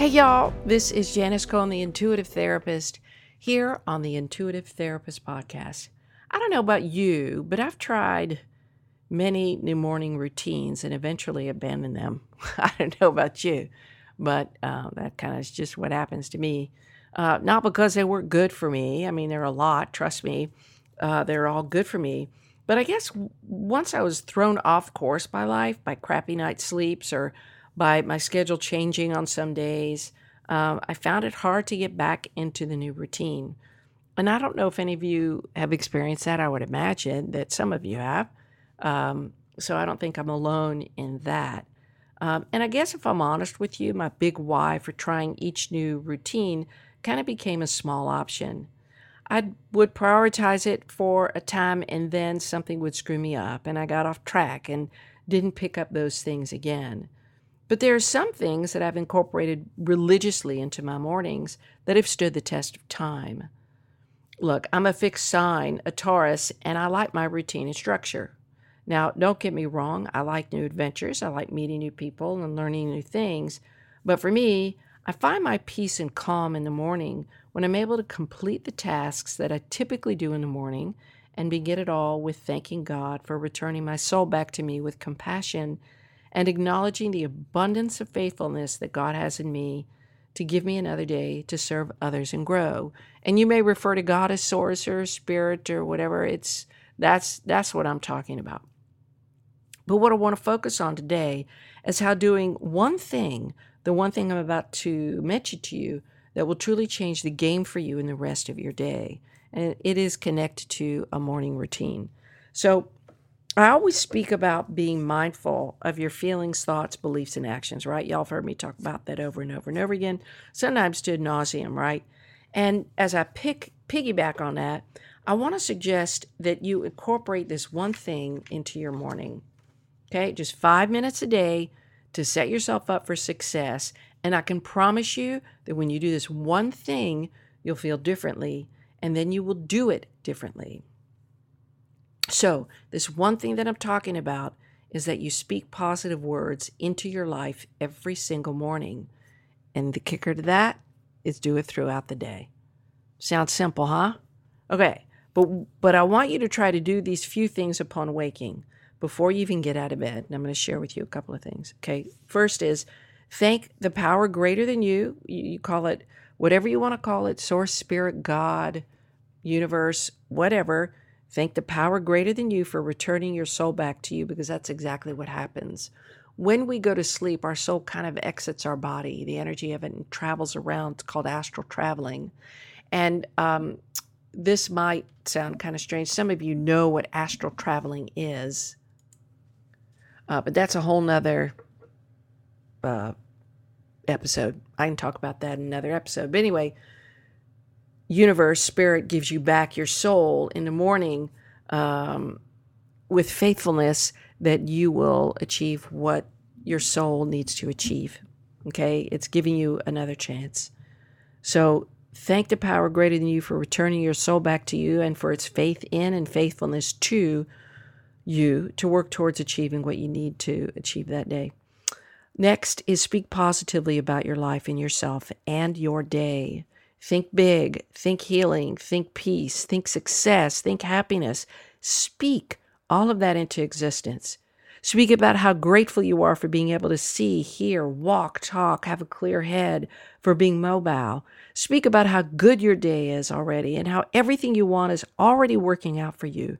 Hey, y'all, this is Janis Cohen, the Intuitive Therapist, here on the Intuitive Therapist Podcast. I don't know about you, but I've tried many new morning routines and eventually abandoned them. I don't know about you, but uh, that kind of is just what happens to me. Uh, not because they weren't good for me. I mean, they're a lot, trust me. Uh, they're all good for me. But I guess once I was thrown off course by life, by crappy night sleeps or by my schedule changing on some days, um, I found it hard to get back into the new routine. And I don't know if any of you have experienced that. I would imagine that some of you have. Um, so I don't think I'm alone in that. Um, and I guess if I'm honest with you, my big why for trying each new routine kind of became a small option. I would prioritize it for a time and then something would screw me up and I got off track and didn't pick up those things again. But there are some things that I've incorporated religiously into my mornings that have stood the test of time. Look, I'm a fixed sign, a Taurus, and I like my routine and structure. Now, don't get me wrong, I like new adventures, I like meeting new people and learning new things. But for me, I find my peace and calm in the morning when I'm able to complete the tasks that I typically do in the morning and begin it all with thanking God for returning my soul back to me with compassion and acknowledging the abundance of faithfulness that God has in me to give me another day to serve others and grow. And you may refer to God as source or spirit or whatever. It's that's that's what I'm talking about. But what I want to focus on today is how doing one thing, the one thing I'm about to mention to you, that will truly change the game for you in the rest of your day. And it is connected to a morning routine. So I always speak about being mindful of your feelings, thoughts, beliefs, and actions, right? Y'all have heard me talk about that over and over and over again, sometimes to nauseum, right? And as I pick piggyback on that, I want to suggest that you incorporate this one thing into your morning. Okay, just five minutes a day to set yourself up for success. And I can promise you that when you do this one thing, you'll feel differently and then you will do it differently. So, this one thing that I'm talking about is that you speak positive words into your life every single morning. And the kicker to that is do it throughout the day. Sounds simple, huh? Okay. But but I want you to try to do these few things upon waking before you even get out of bed. And I'm going to share with you a couple of things. Okay. First is thank the power greater than you. You, you call it whatever you want to call it, source, spirit, God, universe, whatever Thank the power greater than you for returning your soul back to you because that's exactly what happens. When we go to sleep, our soul kind of exits our body. The energy of it travels around. It's called astral traveling. And um, this might sound kind of strange. Some of you know what astral traveling is, uh, but that's a whole nother uh, episode. I can talk about that in another episode. But anyway, universe, spirit gives you back your soul in the morning um, with faithfulness that you will achieve what your soul needs to achieve. Okay? It's giving you another chance. So thank the power greater than you for returning your soul back to you and for its faith in and faithfulness to you to work towards achieving what you need to achieve that day. Next is speak positively about your life and yourself and your day. Think big, think healing, think peace, think success, think happiness. Speak all of that into existence. Speak about how grateful you are for being able to see, hear, walk, talk, have a clear head, for being mobile. Speak about how good your day is already and how everything you want is already working out for you.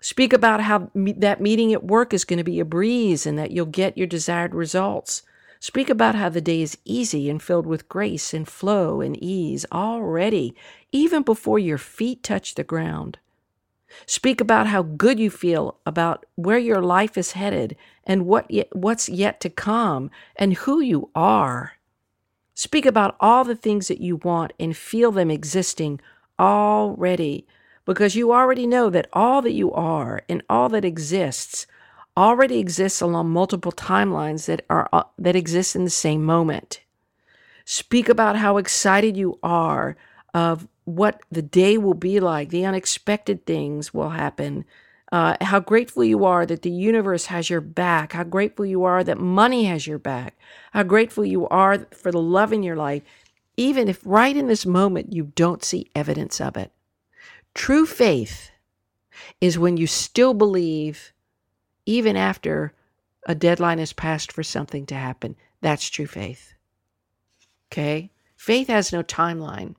Speak about how me- that meeting at work is going to be a breeze and that you'll get your desired results. Speak about how the day is easy and filled with grace and flow and ease already, even before your feet touch the ground. Speak about how good you feel about where your life is headed and what what's yet to come and who you are. Speak about all the things that you want and feel them existing already because you already know that all that you are and all that exists already exists along multiple timelines that are uh, that exist in the same moment. Speak about how excited you are of what the day will be like, the unexpected things will happen, uh, how grateful you are that the universe has your back, how grateful you are that money has your back, how grateful you are for the love in your life, even if right in this moment you don't see evidence of it. True faith is when you still believe, even after a deadline has passed for something to happen. That's true faith. Okay? Faith has no timeline.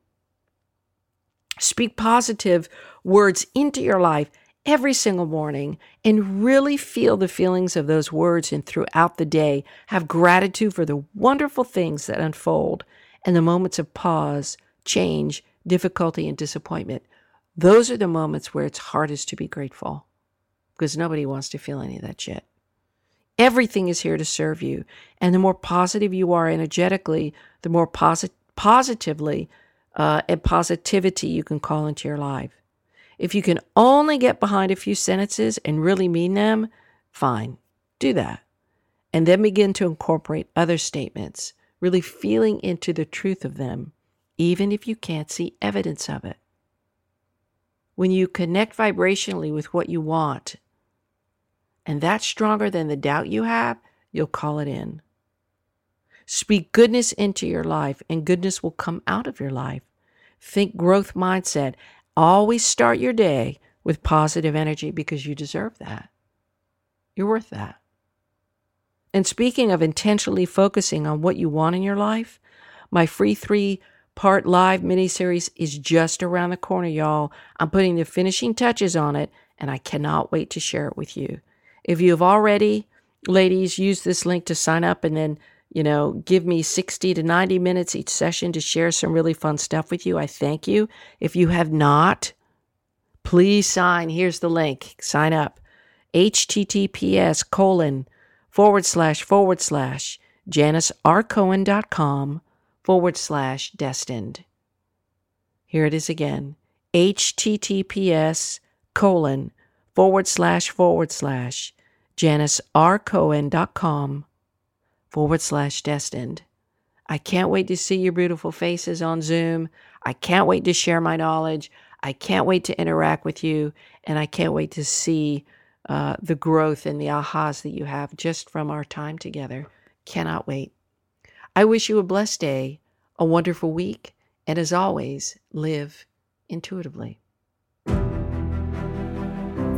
Speak positive words into your life every single morning and really feel the feelings of those words and throughout the day have gratitude for the wonderful things that unfold and the moments of pause, change, difficulty, and disappointment. Those are the moments where it's hardest to be grateful because nobody wants to feel any of that shit. Everything is here to serve you. And the more positive you are energetically, the more posi- positively uh, and positivity you can call into your life. If you can only get behind a few sentences and really mean them, fine, do that. And then begin to incorporate other statements, really feeling into the truth of them, even if you can't see evidence of it. When you connect vibrationally with what you want, and that's stronger than the doubt you have, you'll call it in. Speak goodness into your life, and goodness will come out of your life. Think growth mindset. Always start your day with positive energy because you deserve that. You're worth that. And speaking of intentionally focusing on what you want in your life, my free three part live miniseries is just around the corner, y'all. I'm putting the finishing touches on it, and I cannot wait to share it with you. If you have already, ladies, used this link to sign up and then you know, give me 60 to 90 minutes each session to share some really fun stuff with you. I thank you. If you have not, please sign. Here's the link. Sign up. https colon forward slash forward slash janisrcohen.com forward slash destined. Here it is again. https colon forward slash forward slash janisrcohen.com forward slash destined. I can't wait to see your beautiful faces on Zoom. I can't wait to share my knowledge. I can't wait to interact with you. And I can't wait to see uh, the growth and the ahas that you have just from our time together. Cannot wait. I wish you a blessed day, a wonderful week, and as always, live intuitively.